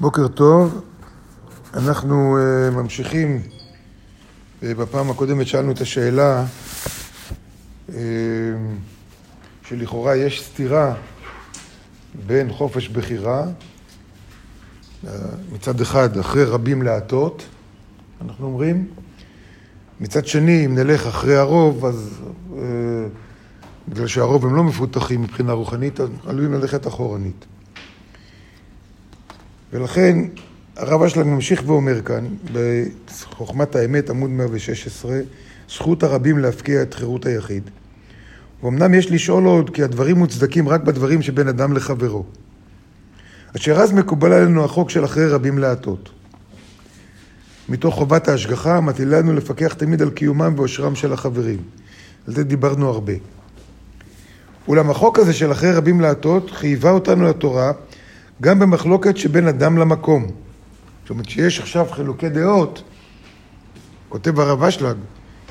בוקר טוב, אנחנו uh, ממשיכים, uh, בפעם הקודמת שאלנו את השאלה uh, שלכאורה יש סתירה בין חופש בחירה, uh, מצד אחד אחרי רבים להטות, אנחנו אומרים, מצד שני אם נלך אחרי הרוב אז uh, בגלל שהרוב הם לא מפותחים מבחינה רוחנית, אז עלולים ללכת אחורנית. ולכן הרב אשלג ממשיך ואומר כאן, בחוכמת האמת, עמוד 116, זכות הרבים להפקיע את חירות היחיד. ואומנם יש לשאול עוד, כי הדברים מוצדקים רק בדברים שבין אדם לחברו. אשר אז מקובל עלינו החוק של אחרי רבים להטות. מתוך חובת ההשגחה, מטילה לנו לפקח תמיד על קיומם ואושרם של החברים. על זה דיברנו הרבה. אולם החוק הזה של אחרי רבים להטות חייבה אותנו לתורה גם במחלוקת שבין אדם למקום. זאת אומרת שיש עכשיו חילוקי דעות, כותב הרב אשלג,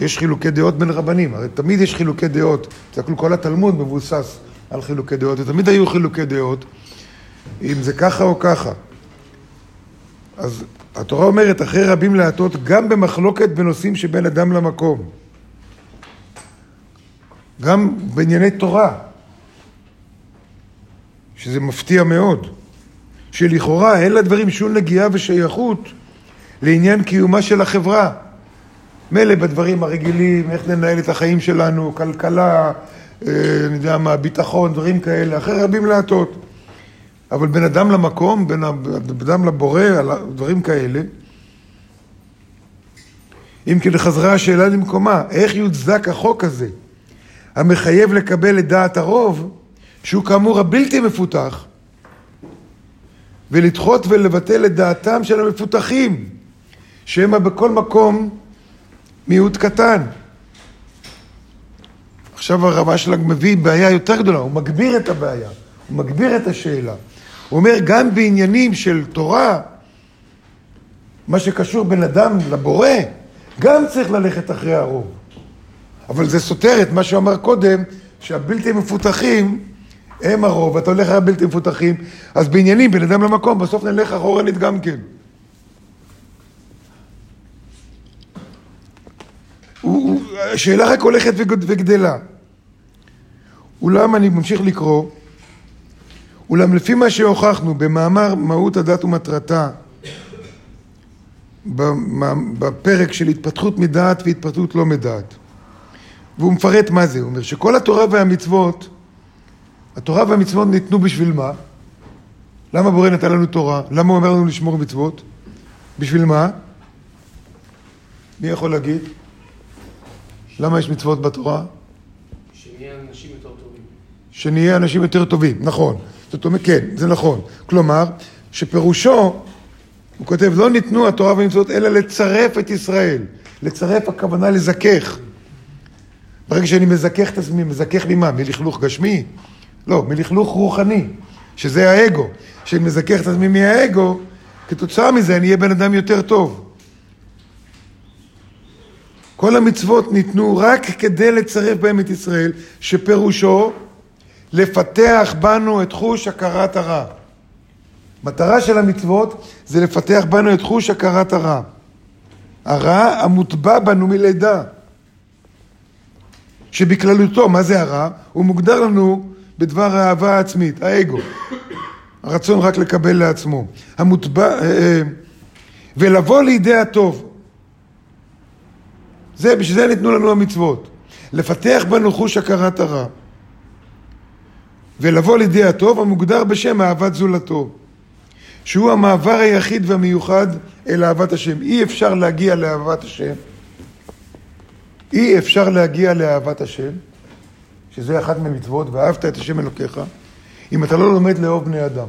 יש חילוקי דעות בין רבנים, הרי תמיד יש חילוקי דעות, תסתכלו, כל התלמוד מבוסס על חילוקי דעות, ותמיד היו חילוקי דעות, אם זה ככה או ככה. אז התורה אומרת, אחרי רבים להטות, גם במחלוקת בנושאים שבין אדם למקום. גם בענייני תורה, שזה מפתיע מאוד. שלכאורה אין לדברים שום נגיעה ושייכות לעניין קיומה של החברה. מילא בדברים הרגילים, איך לנהל את החיים שלנו, כלכלה, אה, אני יודע מה, ביטחון, דברים כאלה, אחרי רבים להטות. אבל בין אדם למקום, בין אדם לבורא, דברים כאלה. אם כן חזרה השאלה למקומה, איך יוצדק החוק הזה, המחייב לקבל את דעת הרוב, שהוא כאמור הבלתי מפותח, ולדחות ולבטל את דעתם של המפותחים, שהם בכל מקום מיעוט קטן. עכשיו הרב אשלג מביא בעיה יותר גדולה, הוא מגביר את הבעיה, הוא מגביר את השאלה. הוא אומר, גם בעניינים של תורה, מה שקשור בין אדם לבורא, גם צריך ללכת אחרי הרוב. אבל זה סותר את מה שהוא אמר קודם, שהבלתי מפותחים הם הרוב, ואתה הולך על בלתי מפותחים, אז בעניינים, בין אדם למקום, בסוף נלך אחורנית גם כן. השאלה רק הולכת וגדלה. אולם אני ממשיך לקרוא, אולם לפי מה שהוכחנו במאמר מהות הדת ומטרתה, בפרק של התפתחות מדעת והתפתחות לא מדעת, והוא מפרט מה זה, הוא אומר שכל התורה והמצוות התורה והמצוות ניתנו בשביל מה? למה בורא נתן לנו תורה? למה הוא אומר לנו לשמור מצוות? בשביל מה? מי יכול להגיד? למה יש מצוות בתורה? שנהיה אנשים יותר טובים. שנהיה אנשים יותר טובים, נכון. זאת אומרת, כן, זה נכון. כלומר, שפירושו, הוא כותב, לא ניתנו התורה והמצוות אלא לצרף את ישראל. לצרף הכוונה לזכך. ברגע שאני מזכך את עצמי, מזכך ממה? מלכלוך גשמי? לא, מלכלוך רוחני, שזה האגו. כשאני מזכך את עצמי מהאגו, כתוצאה מזה אני אהיה בן אדם יותר טוב. כל המצוות ניתנו רק כדי לצרף בהם את ישראל, שפירושו לפתח בנו את חוש הכרת הרע. מטרה של המצוות זה לפתח בנו את חוש הכרת הרע. הרע המוטבע בנו מלידה. שבכללותו, מה זה הרע? הוא מוגדר לנו בדבר האהבה העצמית, האגו. הרצון רק לקבל לעצמו. המוטבע... אה, אה, ולבוא לידי הטוב. זה, בשביל זה ניתנו לנו המצוות. לפתח בנו חוש הכרת הרע. ולבוא לידי הטוב המוגדר בשם אהבת זולתו. שהוא המעבר היחיד והמיוחד אל אהבת השם. אי אפשר להגיע לאהבת השם. אי אפשר להגיע לאהבת השם שזה אחת ממצוות, ואהבת את השם אלוקיך, אם אתה לא לומד לאהוב בני אדם.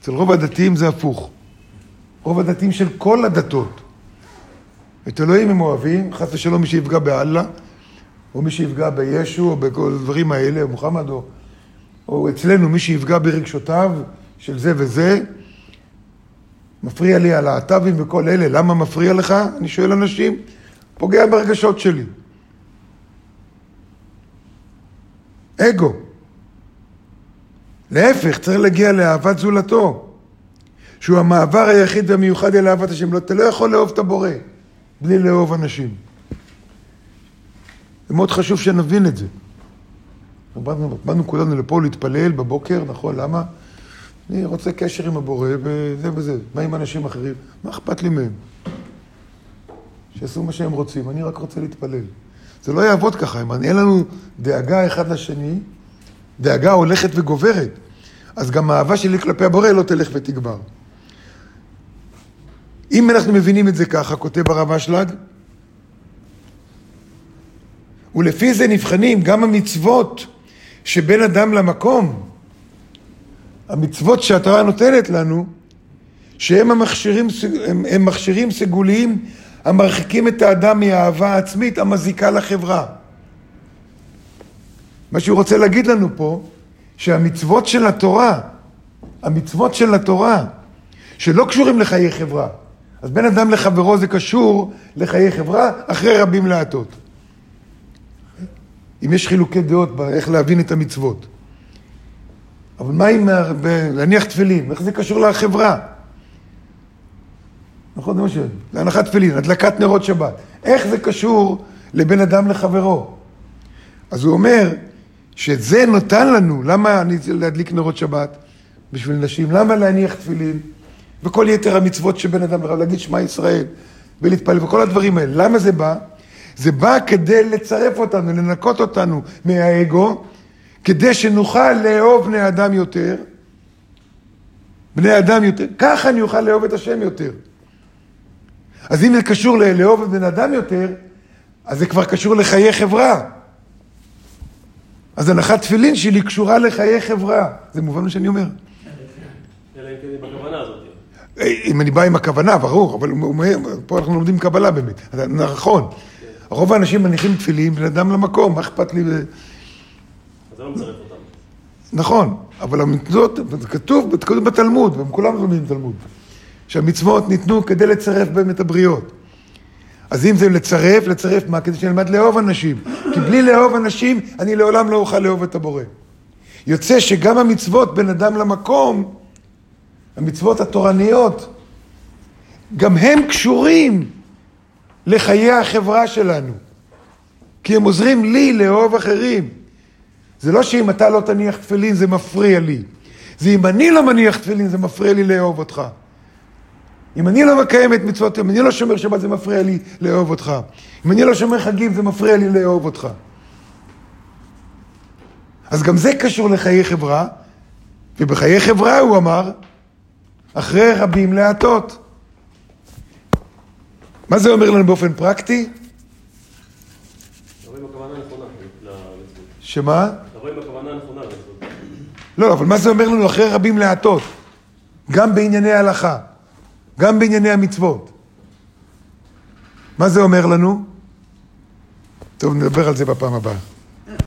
אצל רוב הדתיים זה הפוך. רוב הדתיים של כל הדתות. את אלוהים הם אוהבים, חס ושלום מי שיפגע באללה, או מי שיפגע בישו, או בכל הדברים האלה, או מוחמד, או, או אצלנו מי שיפגע ברגשותיו של זה וזה, מפריע לי הלהט"בים וכל אלה, למה מפריע לך? אני שואל אנשים, פוגע ברגשות שלי. אגו. להפך, צריך להגיע לאהבת זולתו. שהוא המעבר היחיד והמיוחד אל אהבת השם. לא, אתה לא יכול לאהוב את הבורא בלי לאהוב אנשים. זה מאוד חשוב שנבין את זה. באנו, באנו כולנו לפה להתפלל בבוקר, נכון? למה? אני רוצה קשר עם הבורא וזה וזה. מה עם אנשים אחרים? מה אכפת לי מהם? שיעשו מה שהם רוצים, אני רק רוצה להתפלל. זה לא יעבוד ככה, אם אין לנו דאגה אחד לשני, דאגה הולכת וגוברת, אז גם האהבה שלי כלפי הבורא לא תלך ותגבר. אם אנחנו מבינים את זה ככה, כותב הרב אשלג, ולפי זה נבחנים גם המצוות שבין אדם למקום, המצוות שהתורה נותנת לנו, שהם המכשירים, הם, הם מכשירים סגוליים המרחיקים את האדם מהאהבה העצמית המזיקה לחברה. מה שהוא רוצה להגיד לנו פה, שהמצוות של התורה, המצוות של התורה, שלא קשורים לחיי חברה, אז בין אדם לחברו זה קשור לחיי חברה, אחרי רבים להטות. אם יש חילוקי דעות באיך להבין את המצוות. אבל מה עם להניח תפילין? איך זה קשור לחברה? נכון, זה מה ש... להנחת תפילין, הדלקת נרות שבת. איך זה קשור לבן אדם לחברו? אז הוא אומר שזה נותן לנו, למה אני להדליק נרות שבת? בשביל נשים. למה להניח תפילין? וכל יתר המצוות שבין אדם לחברו, להגיד שמע ישראל ולהתפלל וכל הדברים האלה. למה זה בא? זה בא כדי לצרף אותנו, לנקות אותנו מהאגו, כדי שנוכל לאהוב בני אדם יותר. בני אדם יותר. ככה אני אוכל לאהוב את השם יותר. אז אם זה קשור לאהוב את בן אדם יותר, אז זה כבר קשור לחיי חברה. אז הנחת תפילין שלי קשורה לחיי חברה. זה מובן מה שאני אומר. אלא אם כן בכוונה הזאת. אם אני בא עם הכוונה, ברור, אבל פה אנחנו לומדים קבלה באמת. נכון. רוב האנשים מניחים תפילין, בן אדם למקום, מה אכפת לי? אז לא מצרף אותם. נכון, אבל המצוות, זה כתוב, כתוב בתלמוד, והם כולם לומדים תלמוד, שהמצוות ניתנו כדי לצרף בהם את הבריות. אז אם זה לצרף, לצרף מה? כדי שנלמד לאהוב אנשים. כי בלי לאהוב אנשים, אני לעולם לא אוכל לאהוב את הבורא. יוצא שגם המצוות בין אדם למקום, המצוות התורניות, גם הם קשורים לחיי החברה שלנו. כי הם עוזרים לי לאהוב אחרים. זה לא שאם אתה לא תניח תפילין זה מפריע לי. זה אם אני לא מניח תפילין זה מפריע לי לאהוב אותך. אם אני לא מקיים את מצוות, אם אני לא שומר שבת זה מפריע לי לאהוב אותך. אם אני לא שומר חגים זה מפריע לי לאהוב אותך. אז גם זה קשור לחיי חברה, ובחיי חברה הוא אמר, אחרי רבים להטות. מה זה אומר לנו באופן פרקטי? שמה? רואים הכוונה נכונה למצוות. לא, אבל מה זה אומר לנו אחרי רבים להטות? גם בענייני ההלכה, גם בענייני המצוות. מה זה אומר לנו? טוב, נדבר על זה בפעם הבאה.